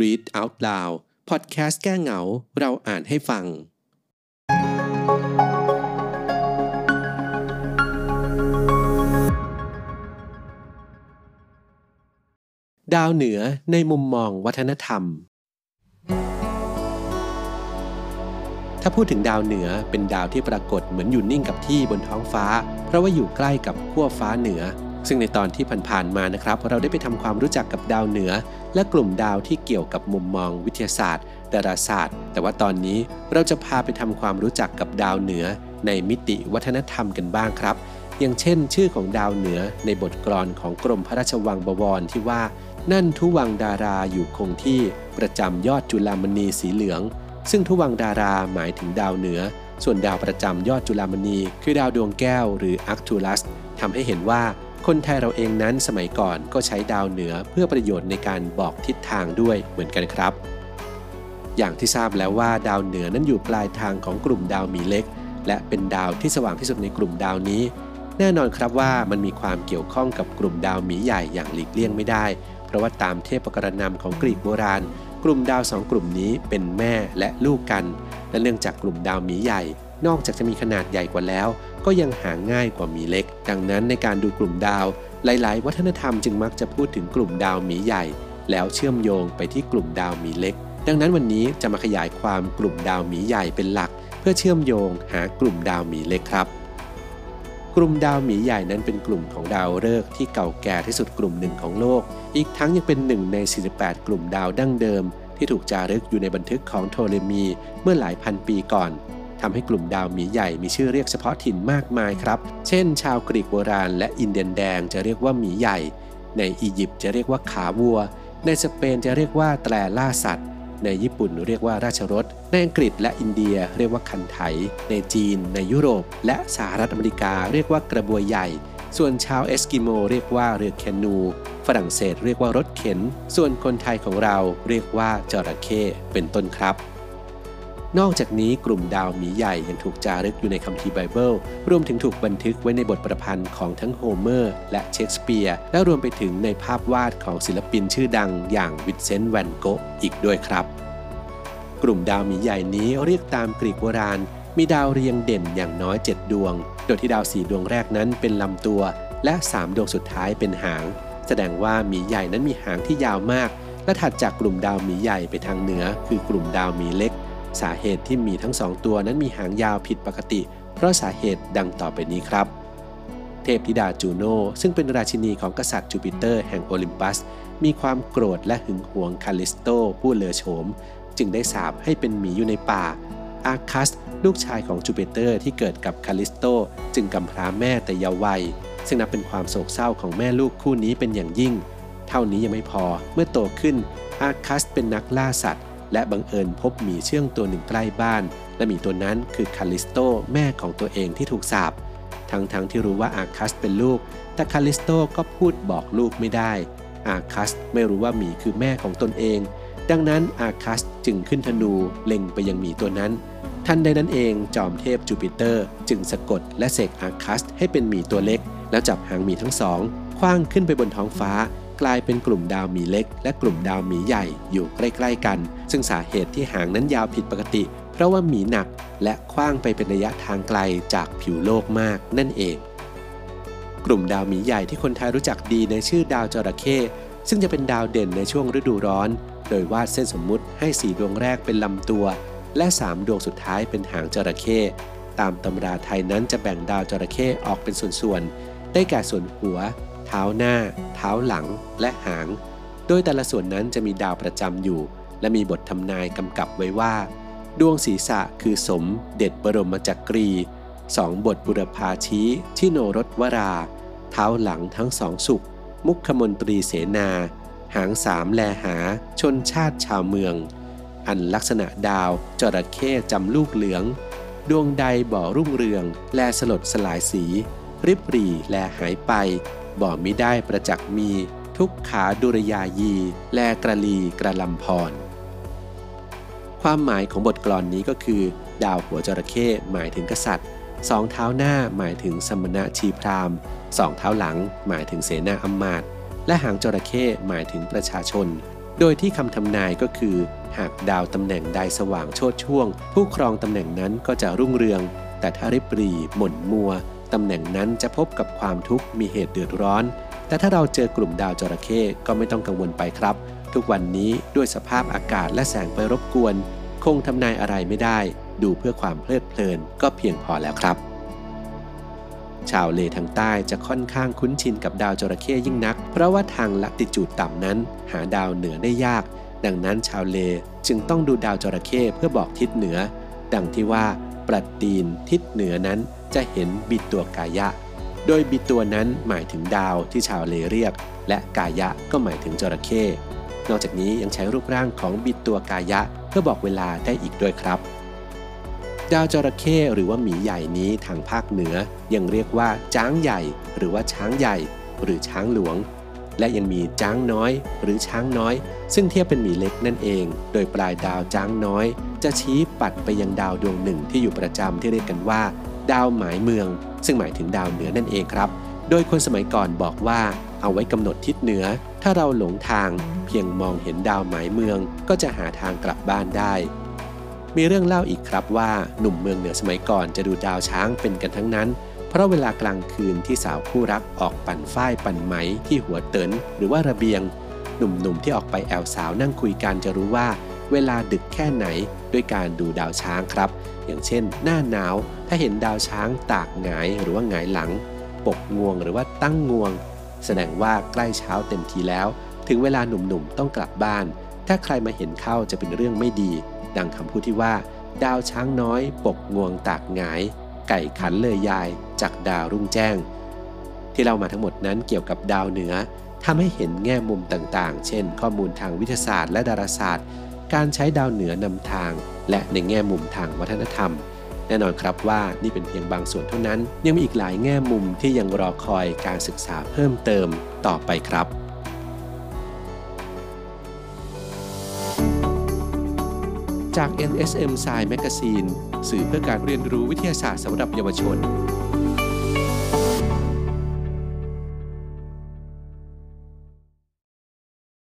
Read Out Loud พอดแคสต์แก้เหงา เราอ่านให้ฟัง ดาวเหนือในมุมมองวัฒนธรรม ถ้าพูดถึงดาวเหนือเป็นดาวที่ปรากฏเหมือนอยู่นิ่งกับที่บนท้องฟ้า เพราะว่าอยู่ใกล้กับขั้วฟ้าเหนือ ซึ่งในตอนที่ผ่านๆมานะครับ เราได้ไปทำความรู้จักกับดาวเหนือ และกลุ่มดาวที่เกี่ยวกับมุมมองวิทยาศาสตร์ดาราศาสตร์ แต่ว่าตอนนี้เราจะพาไปทำความรู้จักกับดาวเหนือ ในมิติวัฒนธรรมกันบ้างครับ อย่างเช่น ชื่อของดาวเหนือในบทกลอนของกรมพระราชวังบวรที่ว่า นั่นทุวังดาราอยู่คงที่ประจำยอดจุลามณีสีเหลือง ซึ่งทุวังดาราหมายถึงดาวเหนือ ส่วนดาวประจำยอดจุลามณี คือดาวดวงแก้วหรืออาร์คทูลัสทำให้เห็นว่าคนไทยเราเองนั้นสมัยก่อนก็ใช้ดาวเหนือเพื่อประโยชน์ในการบอกทิศทางด้วยเหมือนกันครับ อย่างที่ทราบแล้วว่าดาวเหนือนั้นอยู่ปลายทางของกลุ่มดาวหมีเล็ก และเป็นดาวที่สว่างที่สุดในกลุ่มดาวนี้ แน่นอนครับว่ามันมีความเกี่ยวข้องกับกลุ่มดาวหมีใหญ่อย่างหลีกเลี่ยงไม่ได้ เพราะว่าตามเทพกรณำของกรีกโบราณ กลุ่มดาวสองกลุ่มนี้เป็นแม่และลูกกัน และเนื่องจากกลุ่มดาวหมีใหญ่ นอกจากจะมีขนาดใหญ่กว่าแล้ว ก็ยังหาง่ายกว่าหมีเล็ก ดังนั้นในการดูกลุ่มดาว หลาย ๆ วัฒนธรรมจึงมักจะพูดถึงกลุ่มดาวหมีใหญ่ แล้วเชื่อมโยงไปที่กลุ่มดาวหมีเล็ก ดังนั้นวันนี้จะมาขยายความกลุ่มดาวหมีใหญ่เป็นหลัก เพื่อเชื่อมโยงหากลุ่มดาวหมีเล็กครับ กลุ่มดาวหมีใหญ่นั้นเป็นกลุ่มของดาวฤกษ์ที่เก่าแก่ที่สุดกลุ่มหนึ่งของโลก อีกทั้งยังเป็นหนึ่งใน 48 กลุ่มดาวดั้งเดิม ที่ถูกจารึกอยู่ในบันทึกของโทเลมีเมื่อหลายพันปีก่อนทำให้กลุ่มดาวหมีใหญ่มีชื่อเรียกเฉพาะถิ่นมากมายครับ เช่น ชาวกรีกโบราณและอินเดียนแดงจะเรียกว่าหมีใหญ่ ในอียิปต์จะเรียกว่าขาวัว ในสเปนจะเรียกว่าแตรล่าสัตว์ ในญี่ปุ่นเรียกว่าราชรถ ในอังกฤษและอินเดียเรียกว่าคันไถ ในจีน ในยุโรป และสหรัฐอเมริกาเรียกว่ากระบวยใหญ่ ส่วนชาวเอสกิโมเรียกว่าเรือแคนู ฝรั่งเศสเรียกว่ารถเข็น ส่วนคนไทยของเราเรียกว่าจระเข้เป็นต้นครับนอกจากนี้กลุ่มดาวหมีใหญ่ยังถูกจารึกอยู่ในคัมภีร์ไบเบิล รวมถึงถูกบันทึกไว้ในบทประพันธ์ของทั้งโฮเมอร์ และเชคสเปียร์ และรวมไปถึงในภาพวาดของศิลปินชื่อดังอย่างวินเซนต์แวนโกะอีกด้วยครับ กลุ่มดาวหมีใหญ่นี้เรียกตามกรีกโบราณ มีดาวเรียงเด่นอย่างน้อย 7 ดวง โดยที่ดาวสี่ดวงแรกนั้นเป็นลำตัว และ 3 ดวงสุดท้ายเป็นหาง แสดงว่าหมีใหญ่นั้นมีหางที่ยาวมาก และถัดจากกลุ่มดาวหมีใหญ่ไปทางเหนือ คือกลุ่มดาวหมีเล็ก สาเหตุที่หมีทั้งสองตัวนั้นมีหางยาวผิดปกติ เพราะสาเหตุดังต่อไปนี้ครับ เทพธิดาจูโน่ซึ่งเป็นราชินีของกษัตริย์จูปิเตอร์แห่งโอลิมปัสมีความโกรธและหึงหวงคาลิสโตผู้เลอโฉม จึงได้สาปให้เป็นหมีอยู่ในป่า อาคัส ลูกชายของจูปิเตอร์ที่เกิดกับคาลิสโต จึงกำพร้าแม่แต่เยาว์วัย ซึ่งนับเป็นความโศกเศร้าของแม่ลูกคู่นี้เป็นอย่างยิ่ง เท่านี้ยังไม่พอเมื่อโตขึ้น อาคัสเป็นนักล่าสัตว์ และบังเอิญพบหมีเชื่องตัวหนึ่งใกล้บ้าน และหมีตัวนั้นคือคาลิสโตแม่ของตัวเองที่ถูกสาปทั้งๆที่รู้ว่าอาคัสเป็นลูก แต่คาลิสโตก็พูดบอกลูกไม่ได้ อาคัสไม่รู้ว่าหมีคือแม่ของตนเอง ดังนั้นอาคัสจึงขึ้นธนูเล็งไปยังหมีตัวนั้น ทันใดนั้นเองจอมเทพจูปิเตอร์ จึงสะกดและเสกอาคัสให้เป็นหมีตัวเล็ก แล้วจับหางหมีทั้งสองคว้างขึ้นไปบนท้องฟ้า กลายเป็นกลุ่มดาวหมีเล็ก และกลุ่มดาวหมีใหญ่อยู่ใกล้ๆกัน ซึ่งสาเหตุที่หางนั้นยาวผิดปกติ เพราะว่าหมีหนักและคว้างไปเป็นระยะทางไกลจากผิวโลกมากนั่นเอง กลุ่มดาวหมีใหญ่ที่คนไทยรู้จักดีในชื่อดาวจระเข้ ซึ่งจะเป็นดาวเด่นในช่วงฤดูร้อน โดยวาดเส้นสมมุติให้สีดวงแรกเป็นลำตัว และ 3 ดวงสุดท้ายเป็นหางจระเข้ตามตำราไทยนั้นจะแบ่งดาวจระเข้ออกเป็นส่วนๆ ได้แก่ส่วนหัว เท้าหน้า เท้าหลัง และหาง โดยแต่ละส่วนนั้นจะมีดาวประจำอยู่ และมีบททำนายกำกับไว้ว่า ดวงศีรษะคือสมเด็จบรมจักรีสองบทบุรพาชี้ที่โนรสวรา เท้าหลังทั้งสองสุข มุขมนตรีเสนา หางสามแลหา ชนชาติชาวเมือง อันลักษณะดาวจระเข้จำลูกเหลือง ดวงใดบ่อรุ่งเรือง แลสลดสลายสี ริบรีแลหายไป บ่มิได้ประจักษ์มี ทุกขาดุรยายี แลกระลีกระลำพร ความหมายของบทกลอนนี้ก็คือ ดาวหัวจระเข้หมายถึงกษัตริย์ สองเท้าหน้าหมายถึงสมณะชีพราหมณ์สองเท้าหลังหมายถึงเสนาอำมาตย์และหางจระเข้หมายถึงประชาชน โดยที่คำทำนายก็คือ หากดาวตำแหน่งใดสว่างโชดช่วง ผู้ครองตำแหน่งนั้นก็จะรุ่งเรือง แต่ถ้าริบหรีหม่นมัวตำแหน่งนั้นจะพบกับความทุกข์มีเหตุเดือดร้อน แต่ถ้าเราเจอกลุ่มดาวจระเข้ก็ไม่ต้องกังวลไปครับ ทุกวันนี้ด้วยสภาพอากาศและแสงไปรบกวน คงทำนายอะไรไม่ได้ ดูเพื่อความเพลิดเพลินก็เพียงพอแล้วครับ ชาวเลทางใต้จะค่อนข้างคุ้นชินกับดาวจระเข้ยิ่งนัก เพราะว่าทางลัติจูดต่ำนั้น หาดาวเหนือได้ยาก ดังนั้นชาวเลจึงต้องดูดาวจระเข้เพื่อบอกทิศเหนือ ดังที่ว่าปรัดตีนทิศเหนือนั้นจะเห็นบิดตัวกายะ โดยบิดตัวนั้นหมายถึงดาวที่ชาวเลเรียก และกายะก็หมายถึงจระเข้นอกจากนี้ยังใช้รูปร่างของบิดตัวกายะ เพื่อบอกเวลาได้อีกด้วยครับ ดาวจระเข้หรือว่าหมีใหญ่นี้ทางภาคเหนือ ยังเรียกว่าจ้างใหญ่ หรือว่าช้างใหญ่ หรือช้างหลวง และยังมีจ้างน้อย หรือช้างน้อย ซึ่งเทียบเป็นหมีเล็กนั่นเอง โดยปลายดาวจ้างน้อย จะชี้ปัดไปยังดาวดวงหนึ่งที่อยู่ประจำที่เรียกกันว่า ดาวหมายเมือง ซึ่งหมายถึงดาวเหนือนั่นเองครับ โดยคนสมัยก่อนบอกว่าเอาไว้กำหนดทิศเหนือ ถ้าเราหลงทาง เพียงมองเห็นดาวหมายเมือง ก็จะหาทางกลับบ้านได้ มีเรื่องเล่าอีกครับว่าหนุ่มเมืองเหนือสมัยก่อนจะดูดาวช้างเป็นกันทั้งนั้น เพราะเวลากลางคืนที่สาวคู่รักออกปั่นฝ้ายปั่นไหมที่หัวเตินหรือว่าระเบียง หนุ่มๆที่ออกไปแอลสาวนั่งคุยกันจะรู้ว่า เวลาดึกแค่ไหนด้วยการดูดาวช้างครับ อย่างเช่น หน้าหนาวถ้าเห็นดาวช้างตากหงายหรือว่าหงายหลัง ปกงวงหรือว่าตั้งงวง แสดงว่าใกล้เช้าเต็มทีแล้ว ถึงเวลาหนุ่มๆต้องกลับบ้าน ถ้าใครมาเห็นเข้าจะเป็นเรื่องไม่ดี ดังคำพูดที่ว่า ดาวช้างน้อย ปกงวงตากหงาย ไก่ขันเลยยาย จากดาวรุ่งแจ้ง ที่เรามาทั้งหมดนั้นเกี่ยวกับดาวเหนือทำให้เห็นแง่มุมต่างๆ เช่น ข้อมูลทางวิทยาศาสตร์และดาราศาสตร์ การใช้ดาวเหนือนำทาง และในแง่มุมทางวัฒนธรรม แน่นอนครับว่านี่เป็นเพียงบางส่วนเท่านั้น ยังมีอีกหลายแง่มุมที่ยังรอคอยการศึกษาเพิ่มเติมต่อไปครับ จาก NSM Science Magazine สื่อเพื่อการเรียนรู้วิทยาศาสตร์สำหรับเยาวชน